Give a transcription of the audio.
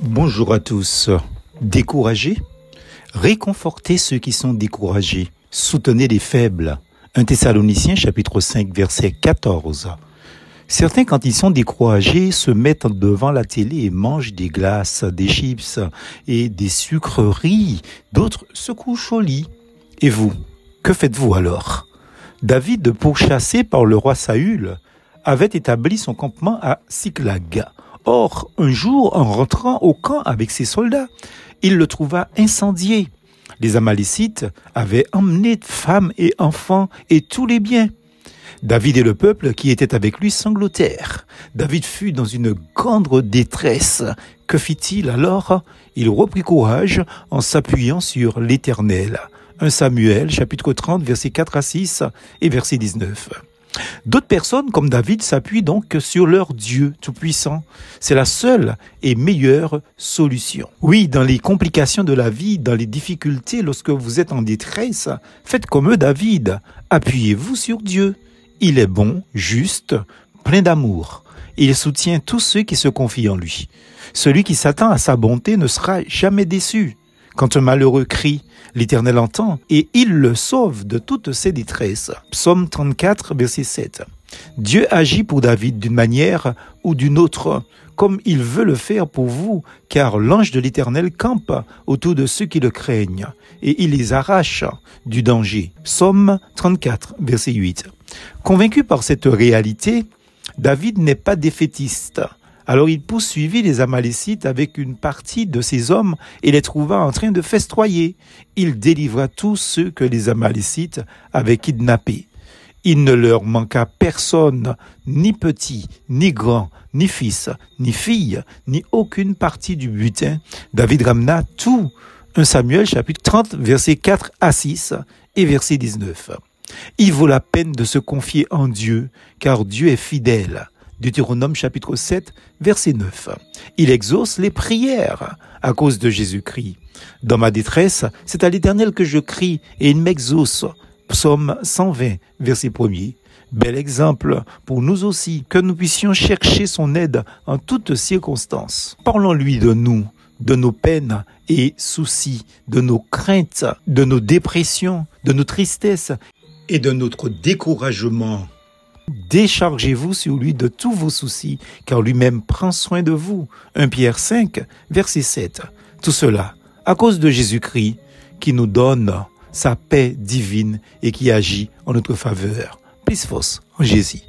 Bonjour à tous. Découragés Réconfortez ceux qui sont découragés. Soutenez les faibles. 1 Thessaloniciens chapitre 5 verset 14. Certains, quand ils sont découragés, se mettent devant la télé et mangent des glaces, des chips et des sucreries. D'autres se couchent au lit. Et vous, que faites-vous alors? David, pourchassé par le roi Saül, avait établi son campement à Siklag. Or, un jour, en rentrant au camp avec ses soldats, il le trouva incendié. Les Amalécites avaient emmené femmes et enfants et tous les biens. David et le peuple qui était avec lui sanglotèrent. David fut dans une grande détresse. Que fit-il alors? Il reprit courage en s'appuyant sur l'Éternel. 1 Samuel chapitre 30 versets 4 à 6 et verset 19. D'autres personnes, comme David, s'appuient donc sur leur Dieu Tout-Puissant. C'est la seule et meilleure solution. Oui, dans les complications de la vie, dans les difficultés, lorsque vous êtes en détresse, faites comme David. Appuyez-vous sur Dieu. Il est bon, juste, plein d'amour. Il soutient tous ceux qui se confient en lui. Celui qui s'attend à sa bonté ne sera jamais déçu. Quand un malheureux crie, l'Éternel entend et il le sauve de toutes ses détresses. Psaume 34, verset 7. Dieu agit pour David d'une manière ou d'une autre, comme il veut le faire pour vous, car l'ange de l'Éternel campe autour de ceux qui le craignent, et il les arrache du danger. Psaume 34, verset 8. Convaincu par cette réalité, David n'est pas défaitiste. Alors il poursuivit les Amalécites avec une partie de ses hommes et les trouva en train de festoyer. Il délivra tous ceux que les Amalécites avaient kidnappés. Il ne leur manqua personne, ni petit, ni grand, ni fils, ni fille, ni aucune partie du butin. David ramena tout. 1 Samuel chapitre 30 versets 4 à 6 et verset 19. Il vaut la peine de se confier en Dieu, car Dieu est fidèle. Deutéronome chapitre 7, verset 9. Il exauce les prières à cause de Jésus-Christ. Dans ma détresse, c'est à l'Éternel que je crie et il m'exauce. Psaume 120, verset 1 Bel exemple pour nous aussi, que nous puissions chercher son aide en toutes circonstances. Parlons-lui de nous, de nos peines et soucis, de nos craintes, de nos dépressions, de nos tristesses et de notre découragement. Déchargez-vous sur lui de tous vos soucis, car lui-même prend soin de vous. 1 Pierre 5, verset 7. Tout cela à cause de Jésus-Christ qui nous donne sa paix divine et qui agit en notre faveur. Plus force en Jésus.